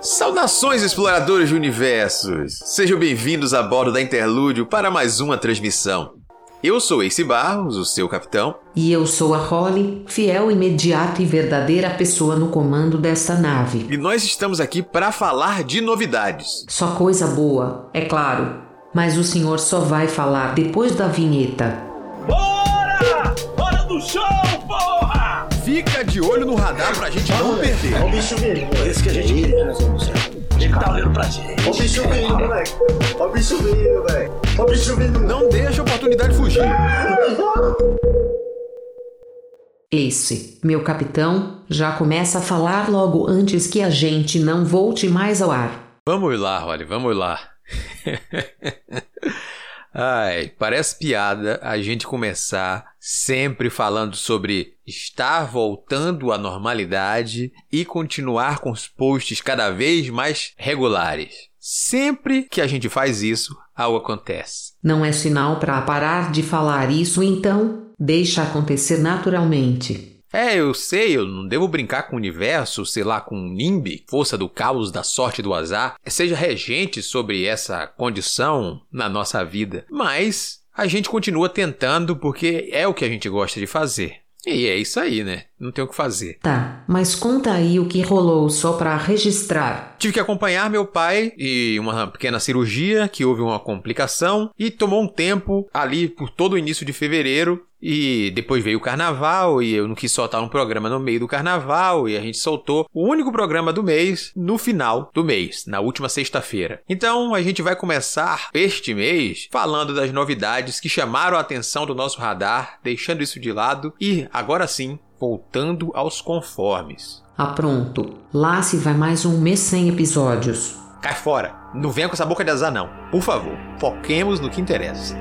Saudações, exploradores de universos! Sejam bem-vindos a bordo da Interlúdio para mais uma transmissão. Eu sou Ace Barros, o seu capitão. E eu sou a Holly, fiel, imediata e verdadeira pessoa no comando desta nave. E nós estamos aqui para falar de novidades. Só coisa boa, é claro. Mas o senhor só vai falar depois da vinheta. Bora! Hora do show! Fica de olho no radar pra gente não perder. Olha o bicho vindo, É isso que a gente queria, né, Luciano? Ele tá olhando pra gente. Olha o bicho vindo, moleque. Olha o bicho vindo, velho. Olha o bicho vindo. Não deixa a oportunidade fugir. Esse, meu capitão, já começa a falar logo antes que a gente não volte mais ao ar. Vamos lá, Holly, vamos lá. Ai, parece piada a gente começar sempre falando sobre estar voltando à normalidade e continuar com os posts cada vez mais regulares. Sempre que a gente faz isso, algo acontece. Não é sinal para parar de falar isso, então deixa acontecer naturalmente. É, eu sei, eu não devo brincar com o universo, sei lá, com o NIMB, força do caos, da sorte do azar, seja regente sobre essa condição na nossa vida. Mas a gente continua tentando porque é o que a gente gosta de fazer. E é isso aí, né? Não tem o que fazer. Tá, mas conta aí o que rolou só para registrar. Tive que acompanhar meu pai e uma pequena cirurgia que houve uma complicação e tomou um tempo ali por todo o início de fevereiro e depois veio o carnaval e eu não quis soltar um programa no meio do carnaval e a gente soltou o único programa do mês no final do mês, na última sexta-feira. Então a gente vai começar este mês falando das novidades que chamaram a atenção do nosso radar, deixando isso de lado e agora sim voltando aos conformes. Ah, pronto. Lá se vai mais um mês sem episódios. Cai fora! Não venha com essa boca de azar, não. Por favor, foquemos no que interessa.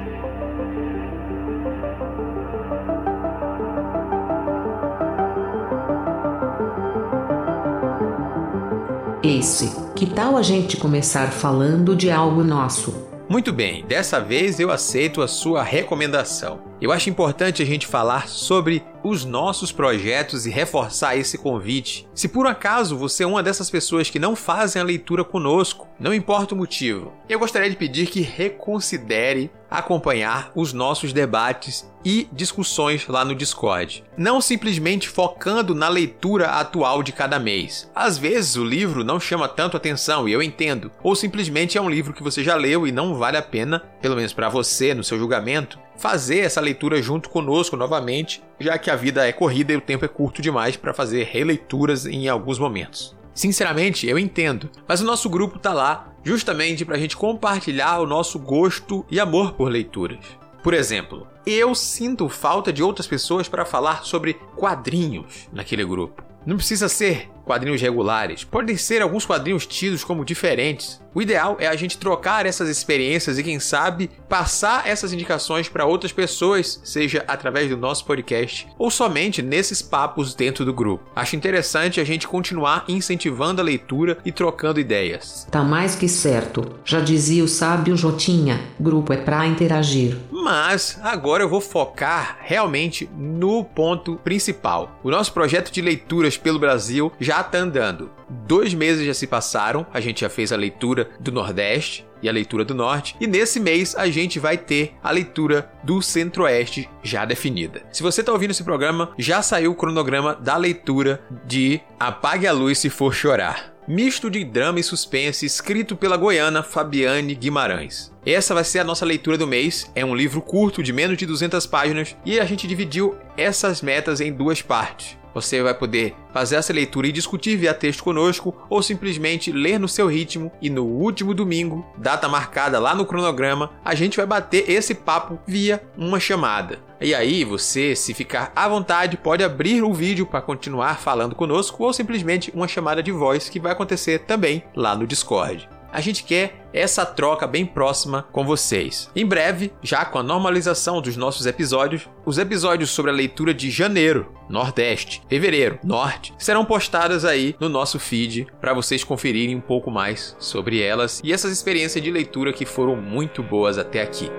Esse, que tal a gente começar falando de algo nosso? Muito bem, dessa vez eu aceito a sua recomendação. Eu acho importante a gente falar sobre os nossos projetos e reforçar esse convite. Se por acaso você é uma dessas pessoas que não fazem a leitura conosco, não importa o motivo, eu gostaria de pedir que reconsidere acompanhar os nossos debates e discussões lá no Discord. Não simplesmente focando na leitura atual de cada mês. Às vezes o livro não chama tanto atenção e eu entendo, ou simplesmente é um livro que você já leu e não vale a pena, pelo menos para você, no seu julgamento, fazer essa leitura junto conosco novamente, já que a vida é corrida e o tempo é curto demais para fazer releituras em alguns momentos. Sinceramente, eu entendo, mas o nosso grupo tá lá justamente para a gente compartilhar o nosso gosto e amor por leituras. Por exemplo, eu sinto falta de outras pessoas para falar sobre quadrinhos naquele grupo. Não precisa ser quadrinhos regulares, podem ser alguns quadrinhos tidos como diferentes. O ideal é a gente trocar essas experiências e, quem sabe, passar essas indicações para outras pessoas, seja através do nosso podcast ou somente nesses papos dentro do grupo. Acho interessante a gente continuar incentivando a leitura e trocando ideias. Tá mais que certo. Já dizia o sábio Jotinha: grupo é pra interagir. Mas agora eu vou focar realmente no ponto principal. O nosso projeto de leituras pelo Brasil já está andando. Dois meses já se passaram, a gente já fez a leitura do Nordeste e a leitura do Norte, e nesse mês a gente vai ter a leitura do Centro-Oeste já definida. Se você está ouvindo esse programa, já saiu o cronograma da leitura de Apague a Luz se for chorar misto de drama e suspense escrito pela goiana Fabiane Guimarães. Essa vai ser a nossa leitura do mês. É um livro curto de menos de 200 páginas e a gente dividiu essas metas em duas partes. Você vai poder fazer essa leitura e discutir via texto conosco ou simplesmente ler no seu ritmo e no último domingo, data marcada lá no cronograma, a gente vai bater esse papo via uma chamada. E aí, você, se ficar à vontade, pode abrir o vídeo para continuar falando conosco ou simplesmente uma chamada de voz que vai acontecer também lá no Discord. A gente quer essa troca bem próxima com vocês. Em breve, já com a normalização dos nossos episódios, os episódios sobre a leitura de janeiro, Nordeste, fevereiro, Norte, serão postadas aí no nosso feed para vocês conferirem um pouco mais sobre elas e essas experiências de leitura que foram muito boas até aqui.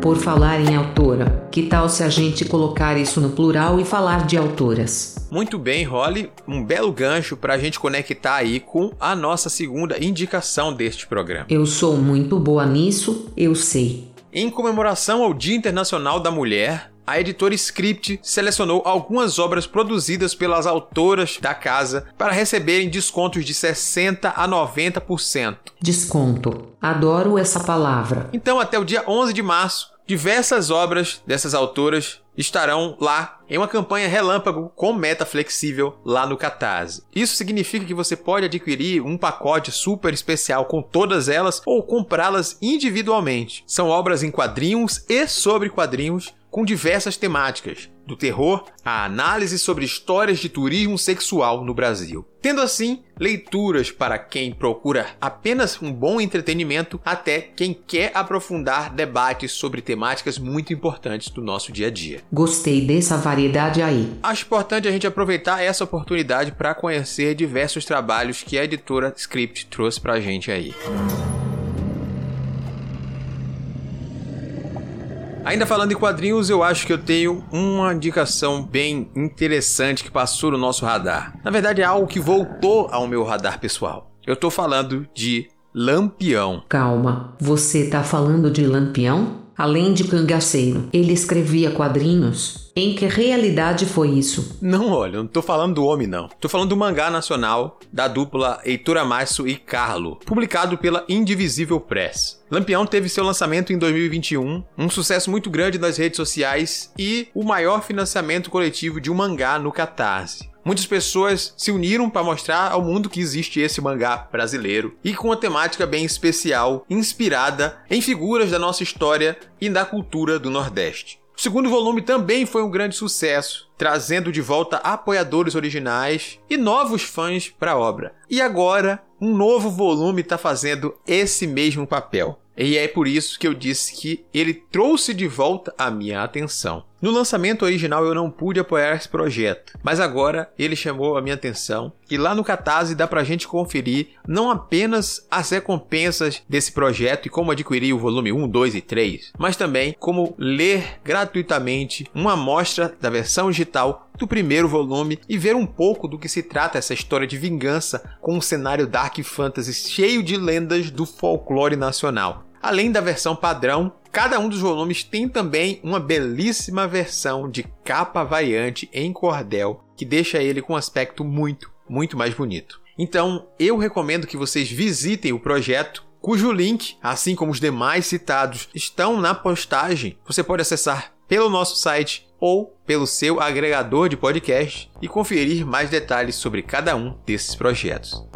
Por falar em autora, que tal se a gente colocar isso no plural e falar de autoras? Muito bem, Holly, um belo gancho para a gente conectar aí com a nossa segunda indicação deste programa. Eu sou muito boa nisso, eu sei. Em comemoração ao Dia Internacional da Mulher, a editora Script selecionou algumas obras produzidas pelas autoras da casa para receberem descontos de 60 a 90%. Desconto. Adoro essa palavra. Então, até o dia 11 de março, diversas obras dessas autoras estarão lá em uma campanha relâmpago com meta flexível lá no Catarse. Isso significa que você pode adquirir um pacote super especial com todas elas ou comprá-las individualmente. São obras em quadrinhos e sobre quadrinhos com diversas temáticas, do terror à análise sobre histórias de turismo sexual no Brasil. Tendo assim, leituras para quem procura apenas um bom entretenimento até quem quer aprofundar debates sobre temáticas muito importantes do nosso dia a dia. Gostei dessa variedade aí. Acho importante a gente aproveitar essa oportunidade para conhecer diversos trabalhos que a editora Script trouxe para a gente aí. Ainda falando em quadrinhos, eu acho que eu tenho uma indicação bem interessante que passou no nosso radar. Na verdade, é algo que voltou ao meu radar pessoal. Eu tô falando de Lampião. Calma, você tá falando de Lampião? Além de cangaceiro, ele escrevia quadrinhos? Em que realidade foi isso? Não, olha, não tô falando do homem, não. Tô falando do mangá nacional da dupla Heitor Amasso e Carlo, publicado pela Indivisível Press. Lampião teve seu lançamento em 2021, um sucesso muito grande nas redes sociais e o maior financiamento coletivo de um mangá no Catarse. Muitas pessoas se uniram para mostrar ao mundo que existe esse mangá brasileiro e com uma temática bem especial, inspirada em figuras da nossa história e da cultura do Nordeste. O segundo volume também foi um grande sucesso, trazendo de volta apoiadores originais e novos fãs para a obra. E agora, um novo volume está fazendo esse mesmo papel. E é por isso que eu disse que ele trouxe de volta a minha atenção. No lançamento original eu não pude apoiar esse projeto, mas agora ele chamou a minha atenção e lá no Catarse dá pra gente conferir não apenas as recompensas desse projeto e como adquirir o volume 1, 2 e 3, mas também como ler gratuitamente uma amostra da versão digital do primeiro volume e ver um pouco do que se trata essa história de vingança com um cenário dark fantasy cheio de lendas do folclore nacional. Além da versão padrão, cada um dos volumes tem também uma belíssima versão de capa variante em cordel, que deixa ele com um aspecto muito, muito mais bonito. Então, eu recomendo que vocês visitem o projeto, cujo link, assim como os demais citados, estão na postagem. Você pode acessar pelo nosso site ou pelo seu agregador de podcast e conferir mais detalhes sobre cada um desses projetos.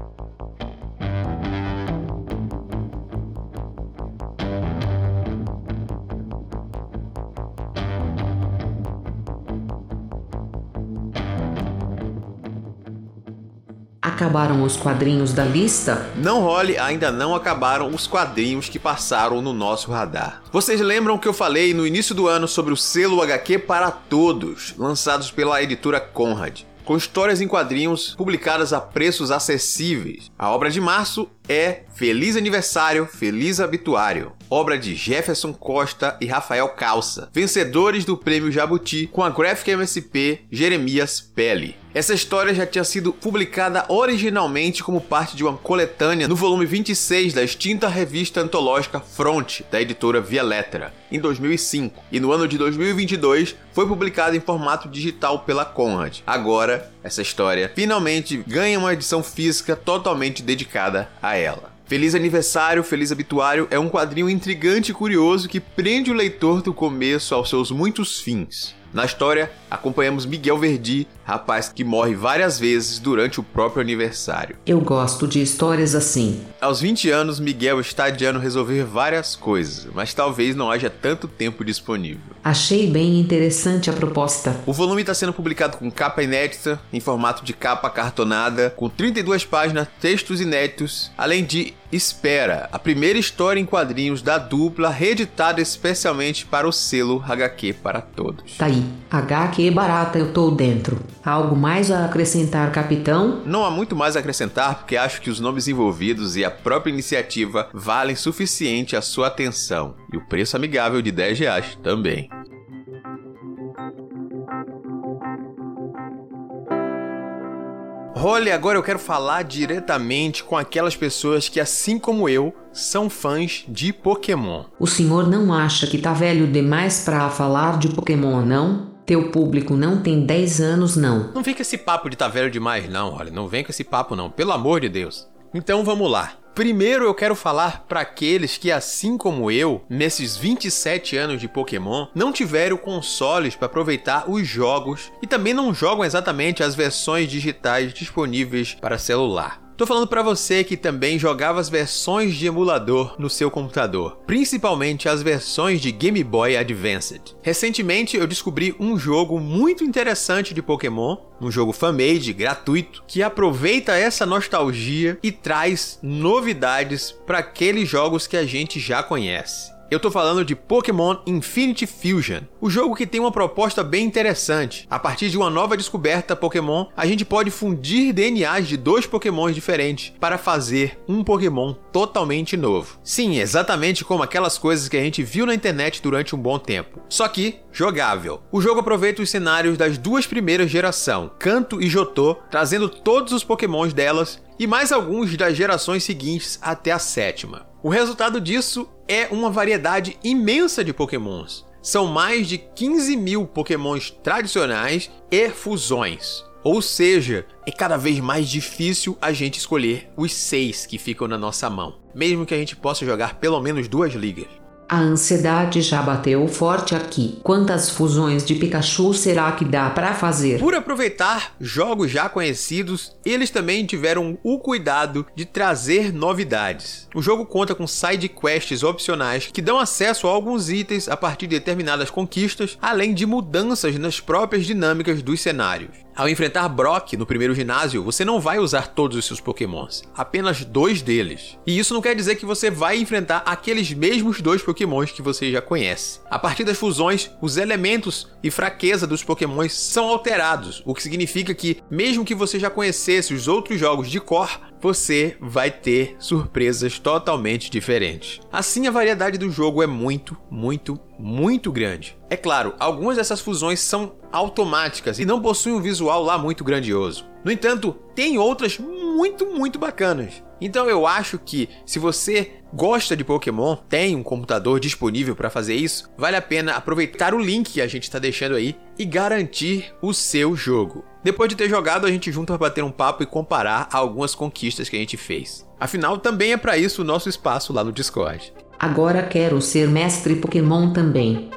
Acabaram os quadrinhos da lista? Não role, ainda não acabaram os quadrinhos que passaram no nosso radar. Vocês lembram que eu falei no início do ano sobre o selo HQ para todos, lançados pela editora Conrad? Com histórias em quadrinhos publicadas a preços acessíveis. A obra de março é Feliz Aniversário, Feliz Habituário, obra de Jefferson Costa e Rafael Calça, vencedores do Prêmio Jabuti com a Graphic MSP Jeremias Pele. Essa história já tinha sido publicada originalmente como parte de uma coletânea no volume 26 da extinta revista antológica Front, da editora Via Lettera, em 2005, e no ano de 2022 foi publicada em formato digital pela Conrad. Agora, essa história finalmente ganha uma edição física totalmente dedicada a ela. Feliz Aniversário, Feliz Habituário é um quadrinho intrigante e curioso que prende o leitor do começo aos seus muitos fins. Na história, acompanhamos Miguel Verdi, rapaz que morre várias vezes durante o próprio aniversário. Eu gosto de histórias assim. Aos 20 anos, Miguel está adiando resolver várias coisas, mas talvez não haja tanto tempo disponível. Achei bem interessante a proposta. O volume está sendo publicado com capa inédita, em formato de capa cartonada, com 32 páginas, textos inéditos, além de Espera, a primeira história em quadrinhos da dupla reeditada especialmente para o selo HQ para todos. Tá aí. HQ barata, eu tô dentro. Algo mais a acrescentar, capitão? Não há muito mais a acrescentar porque acho que os nomes envolvidos e a própria iniciativa valem suficiente a sua atenção. E o preço amigável de 10 reais também. Role, agora eu quero falar diretamente com aquelas pessoas que, assim como eu, são fãs de Pokémon. O senhor não acha que tá velho demais pra falar de Pokémon, não? Teu público não tem 10 anos, não. Não vem com esse papo de tá velho demais, não, Role. Não vem com esse papo, não. Pelo amor de Deus. Então vamos lá. Primeiro eu quero falar para aqueles que, assim como eu, nesses 27 anos de Pokémon, não tiveram consoles para aproveitar os jogos e também não jogam exatamente as versões digitais disponíveis para celular. Tô falando para você que também jogava as versões de emulador no seu computador, principalmente as versões de Game Boy Advanced. Recentemente eu descobri um jogo muito interessante de Pokémon, um jogo fan-made gratuito que aproveita essa nostalgia e traz novidades para aqueles jogos que a gente já conhece. Eu tô falando de Pokémon Infinity Fusion, o jogo que tem uma proposta bem interessante. A partir de uma nova descoberta Pokémon, a gente pode fundir DNAs de dois Pokémons diferentes para fazer um Pokémon totalmente novo. Sim, exatamente como aquelas coisas que a gente viu na internet durante um bom tempo. Só que jogável. O jogo aproveita os cenários das duas primeiras gerações, Kanto e Jotô, trazendo todos os Pokémons delas e mais alguns das gerações seguintes até a sétima. O resultado disso é uma variedade imensa de Pokémons. São mais de 15 mil Pokémons tradicionais e fusões. Ou seja, é cada vez mais difícil a gente escolher os seis que ficam na nossa mão, mesmo que a gente possa jogar pelo menos duas ligas. A ansiedade já bateu forte aqui. Quantas fusões de Pikachu será que dá para fazer? Por aproveitar jogos já conhecidos, eles também tiveram o cuidado de trazer novidades. O jogo conta com side quests opcionais que dão acesso a alguns itens a partir de determinadas conquistas, além de mudanças nas próprias dinâmicas dos cenários. Ao enfrentar Brock no primeiro ginásio, você não vai usar todos os seus pokémons, apenas dois deles. E isso não quer dizer que você vai enfrentar aqueles mesmos dois pokémons que você já conhece. A partir das fusões, os elementos e fraqueza dos pokémons são alterados, o que significa que, mesmo que você já conhecesse os outros jogos de cor, você vai ter surpresas totalmente diferentes. Assim, a variedade do jogo é muito, muito, muito grande. É claro, algumas dessas fusões são automáticas e não possuem um visual lá muito grandioso. No entanto, tem outras muito, muito bacanas. Então eu acho que se você gosta de Pokémon, tem um computador disponível para fazer isso, vale a pena aproveitar o link que a gente está deixando aí e garantir o seu jogo. Depois de ter jogado, a gente junta para bater um papo e comparar algumas conquistas que a gente fez. Afinal, também é para isso o nosso espaço lá no Discord. Agora quero ser mestre Pokémon também.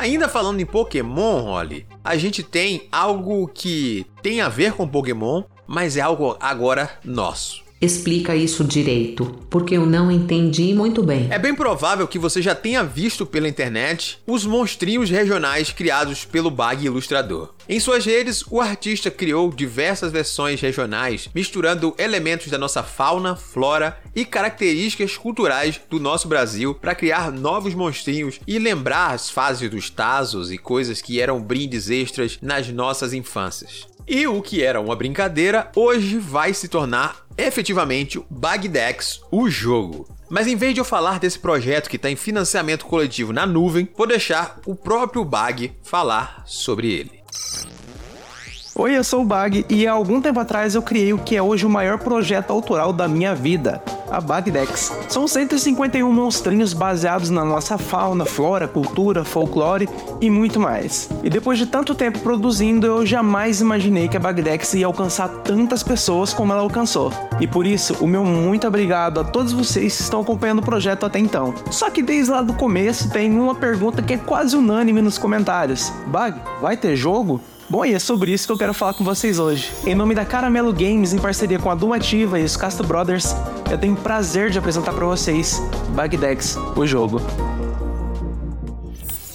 Ainda falando em Pokémon, Holly, a gente tem algo que tem a ver com Pokémon, mas é algo agora nosso. Explica isso direito, porque eu não entendi muito bem. É bem provável que você já tenha visto pela internet os monstrinhos regionais criados pelo Bag Ilustrador. Em suas redes, o artista criou diversas versões regionais, misturando elementos da nossa fauna, flora e características culturais do nosso Brasil para criar novos monstrinhos e lembrar as fases dos Tazos e coisas que eram brindes extras nas nossas infâncias. E o que era uma brincadeira, hoje vai se tornar efetivamente Bagdex, o jogo. Mas em vez de eu falar desse projeto que está em financiamento coletivo na nuvem, vou deixar o próprio Bag falar sobre ele. Oi, eu sou o Bag e há algum tempo atrás eu criei o que é hoje o maior projeto autoral da minha vida, a Bagdex. São 151 monstrinhos baseados na nossa fauna, flora, cultura, folclore e muito mais. E depois de tanto tempo produzindo, eu jamais imaginei que a Bagdex ia alcançar tantas pessoas como ela alcançou. E por isso, o meu muito obrigado a todos vocês que estão acompanhando o projeto até então. Só que desde lá do começo tem uma pergunta que é quase unânime nos comentários: Bag, vai ter jogo? Bom, e é sobre isso que eu quero falar com vocês hoje. Em nome da Caramelo Games, em parceria com a Dumativa e os Castro Brothers, eu tenho prazer de apresentar para vocês Bagdex, o jogo.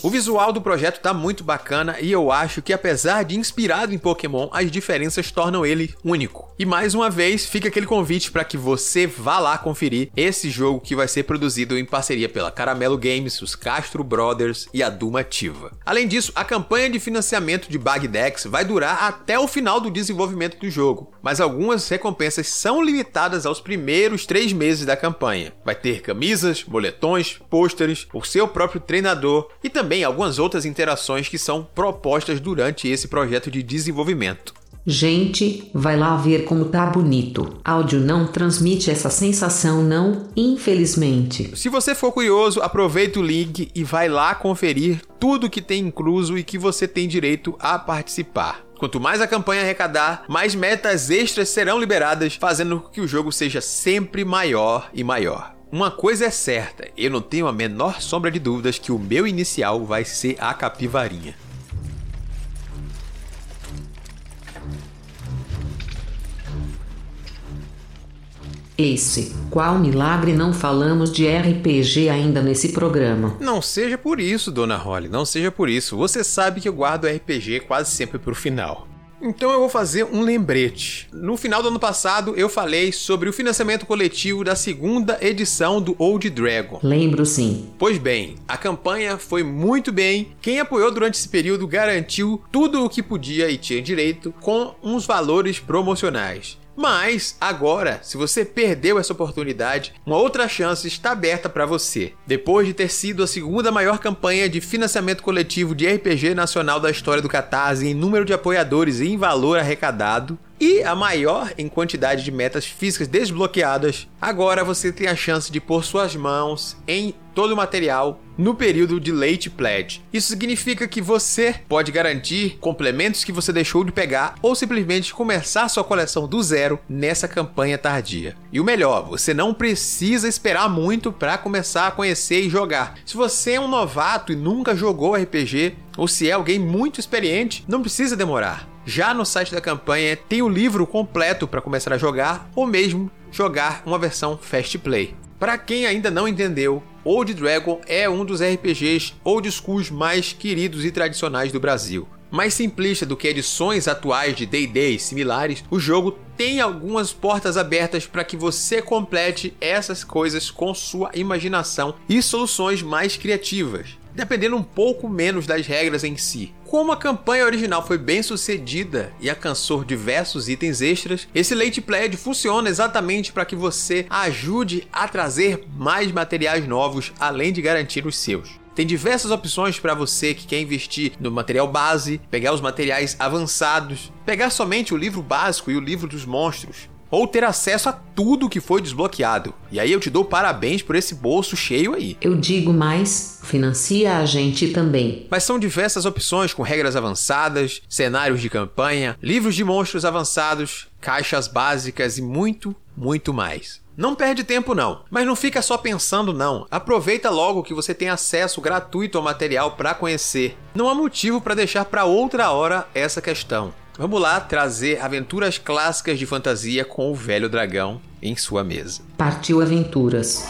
O visual do projeto tá muito bacana e eu acho que apesar de inspirado em Pokémon, as diferenças tornam ele único. E mais uma vez, fica aquele convite para que você vá lá conferir esse jogo que vai ser produzido em parceria pela Caramelo Games, os Castro Brothers e a Duma Ativa. Além disso, a campanha de financiamento de Bagdex vai durar até o final do desenvolvimento do jogo, mas algumas recompensas são limitadas aos primeiros três meses da campanha. Vai ter camisas, boletões, pôsteres, o seu próprio treinador e também algumas outras interações que são propostas durante esse projeto de desenvolvimento. Gente, vai lá ver como tá bonito. Áudio não transmite essa sensação, não, infelizmente. Se você for curioso, aproveita o link e vai lá conferir tudo que tem incluso e que você tem direito a participar. Quanto mais a campanha arrecadar, mais metas extras serão liberadas, fazendo com que o jogo seja sempre maior e maior. Uma coisa é certa, eu não tenho a menor sombra de dúvidas que o meu inicial vai ser a capivarinha. Esse, qual milagre não falamos de RPG ainda nesse programa? Não seja por isso, Dona Holly, não seja por isso. Você sabe que eu guardo RPG quase sempre pro final. Então eu vou fazer um lembrete. No final do ano passado eu falei sobre o financiamento coletivo da segunda edição do Old Dragon. Lembro sim. Pois bem, a campanha foi muito bem. Quem apoiou durante esse período garantiu tudo o que podia e tinha direito com uns valores promocionais. Mas agora, se você perdeu essa oportunidade, uma outra chance está aberta para você. Depois de ter sido a segunda maior campanha de financiamento coletivo de RPG nacional da história do Catarse em número de apoiadores e em valor arrecadado, e a maior em quantidade de metas físicas desbloqueadas, agora você tem a chance de pôr suas mãos em todo o material no período de late pledge. Isso significa que você pode garantir complementos que você deixou de pegar ou simplesmente começar sua coleção do zero nessa campanha tardia. E o melhor, você não precisa esperar muito para começar a conhecer e jogar. Se você é um novato e nunca jogou RPG, ou se é alguém muito experiente, não precisa demorar. Já no site da campanha tem o livro completo para começar a jogar ou mesmo jogar uma versão Fast Play. Para quem ainda não entendeu, Old Dragon é um dos RPGs old schools mais queridos e tradicionais do Brasil. Mais simplista do que edições atuais de D&D similares, o jogo tem algumas portas abertas para que você complete essas coisas com sua imaginação e soluções mais criativas dependendo um pouco menos das regras em si. Como a campanha original foi bem sucedida e alcançou diversos itens extras, esse Late Pledge funciona exatamente para que você ajude a trazer mais materiais novos além de garantir os seus. Tem diversas opções para você que quer investir no material base, pegar os materiais avançados, pegar somente o livro básico e o livro dos monstros, ou ter acesso a tudo que foi desbloqueado. E aí eu te dou parabéns por esse bolso cheio aí. Eu digo mais, financia a gente também. Mas são diversas opções com regras avançadas, cenários de campanha, livros de monstros avançados, caixas básicas e muito, muito mais. Não perde tempo não, mas não fica só pensando não. Aproveita logo que você tem acesso gratuito ao material para conhecer. Não há motivo para deixar para outra hora essa questão. Vamos lá trazer aventuras clássicas de fantasia com o velho dragão em sua mesa. Partiu Aventuras.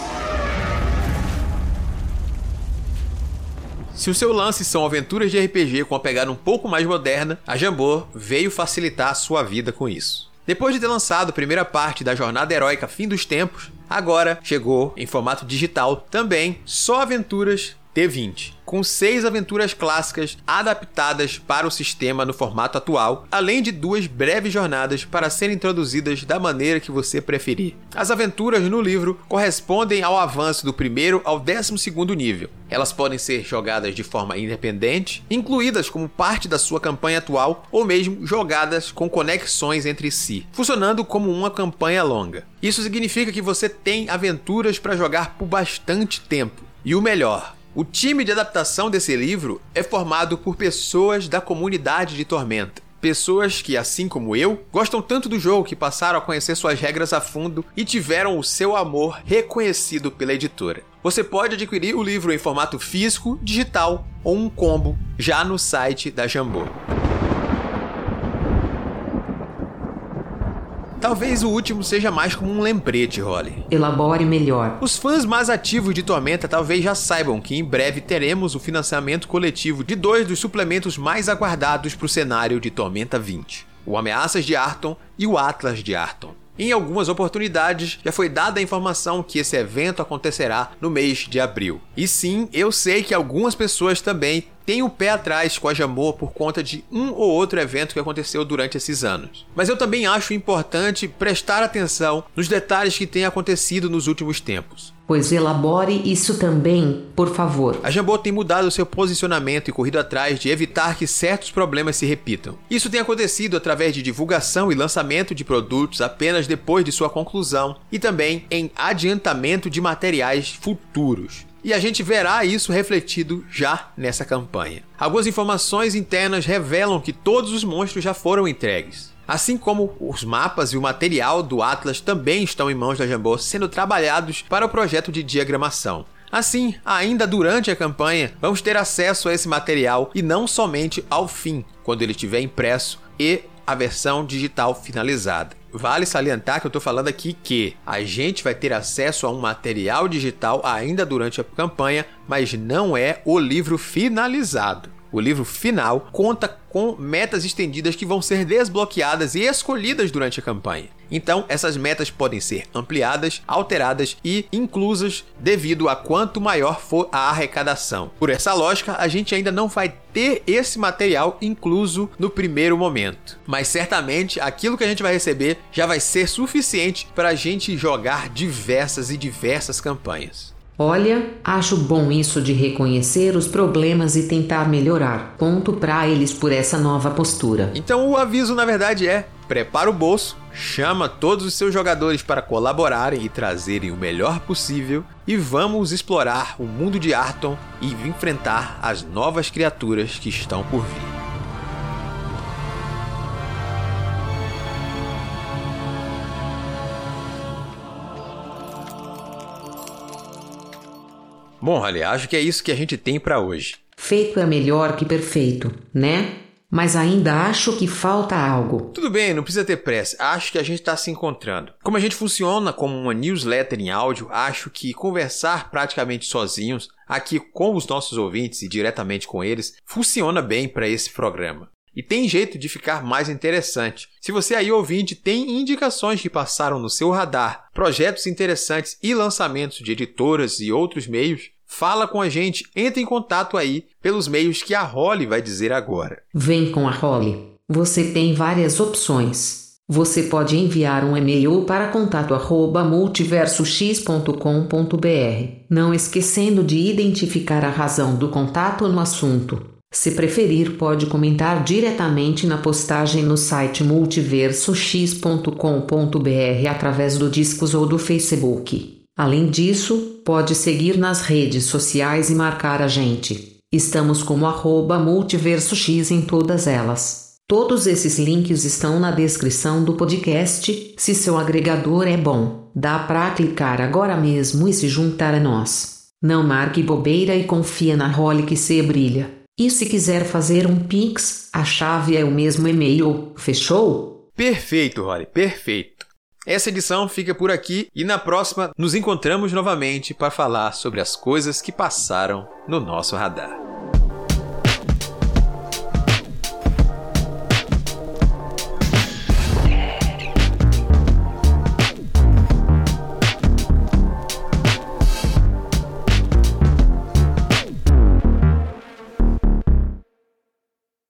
Se o seu lance são aventuras de RPG com a pegada um pouco mais moderna, a Jambô veio facilitar a sua vida com isso. Depois de ter lançado a primeira parte da jornada heróica Fim dos Tempos, agora chegou em formato digital também só aventuras T20, com seis aventuras clássicas adaptadas para o sistema no formato atual, além de duas breves jornadas para serem introduzidas da maneira que você preferir. As aventuras no livro correspondem ao avanço do primeiro ao décimo segundo nível. Elas podem ser jogadas de forma independente, incluídas como parte da sua campanha atual ou mesmo jogadas com conexões entre si, funcionando como uma campanha longa. Isso significa que você tem aventuras para jogar por bastante tempo. E o melhor, o time de adaptação desse livro é formado por pessoas da comunidade de Tormenta. Pessoas que, assim como eu, gostam tanto do jogo que passaram a conhecer suas regras a fundo e tiveram o seu amor reconhecido pela editora. Você pode adquirir o livro em formato físico, digital ou um combo já no site da Jambô. Talvez o último seja mais como um lembrete, Holly. Elabore melhor. Os fãs mais ativos de Tormenta talvez já saibam que em breve teremos o financiamento coletivo de dois dos suplementos mais aguardados para o cenário de Tormenta 20: o Ameaças de Arton e o Atlas de Arton. Em algumas oportunidades, já foi dada a informação que esse evento acontecerá no mês de abril. E sim, eu sei que algumas pessoas também têm o pé atrás com a Jambô por conta de um ou outro evento que aconteceu durante esses anos. Mas eu também acho importante prestar atenção nos detalhes que têm acontecido nos últimos tempos. Pois elabore isso também, por favor. A Jambô tem mudado seu posicionamento e corrido atrás de evitar que certos problemas se repitam. Isso tem acontecido através de divulgação e lançamento de produtos apenas depois de sua conclusão e também em adiantamento de materiais futuros. E a gente verá isso refletido já nessa campanha. Algumas informações internas revelam que todos os monstros já foram entregues. Assim como os mapas e o material do Atlas também estão em mãos da Jambô sendo trabalhados para o projeto de diagramação. Assim, ainda durante a campanha, vamos ter acesso a esse material e não somente ao fim, quando ele estiver impresso e a versão digital finalizada. Vale salientar que eu estou falando aqui que a gente vai ter acesso a um material digital ainda durante a campanha, mas não é o livro finalizado. O livro final conta com metas estendidas que vão ser desbloqueadas e escolhidas durante a campanha. Então, essas metas podem ser ampliadas, alteradas e inclusas devido a quanto maior for a arrecadação. Por essa lógica, a gente ainda não vai ter esse material incluso no primeiro momento, mas certamente aquilo que a gente vai receber já vai ser suficiente para a gente jogar diversas e diversas campanhas. Olha, acho bom isso de reconhecer os problemas e tentar melhorar. Ponto para eles por essa nova postura. Então o aviso na verdade é: prepara o bolso, chama todos os seus jogadores para colaborarem e trazerem o melhor possível e vamos explorar o mundo de Arton e enfrentar as novas criaturas que estão por vir. Bom, Rally, acho que é isso que a gente tem para hoje. Feito é melhor que perfeito, né? Mas ainda acho que falta algo. Tudo bem, não precisa ter pressa. Acho que a gente está se encontrando. Como a gente funciona como uma newsletter em áudio, acho que conversar praticamente sozinhos, aqui com os nossos ouvintes e diretamente com eles, funciona bem para esse programa. E tem jeito de ficar mais interessante. Se você aí ouvinte tem indicações que passaram no seu radar, projetos interessantes e lançamentos de editoras e outros meios, Fala com a gente, entre em contato aí pelos meios que a Holly vai dizer agora. Vem com a Holly. Você tem várias opções. Você pode enviar um e-mail para contato@multiversox.com.br, não esquecendo de identificar a razão do contato no assunto. Se preferir, pode comentar diretamente na postagem no site multiversox.com.br através do Discos ou do Facebook. Além disso, pode seguir nas redes sociais e marcar a gente. Estamos como arroba multiversox em todas elas. Todos esses links estão na descrição do podcast. Se seu agregador é bom, dá para clicar agora mesmo e se juntar a nós. Não marque bobeira e confia na role que se brilha. E se quiser fazer um Pix, a chave é o mesmo e-mail. Fechou? Perfeito, Holly, perfeito. Essa edição fica por aqui e na próxima nos encontramos novamente para falar sobre as coisas que passaram no nosso radar.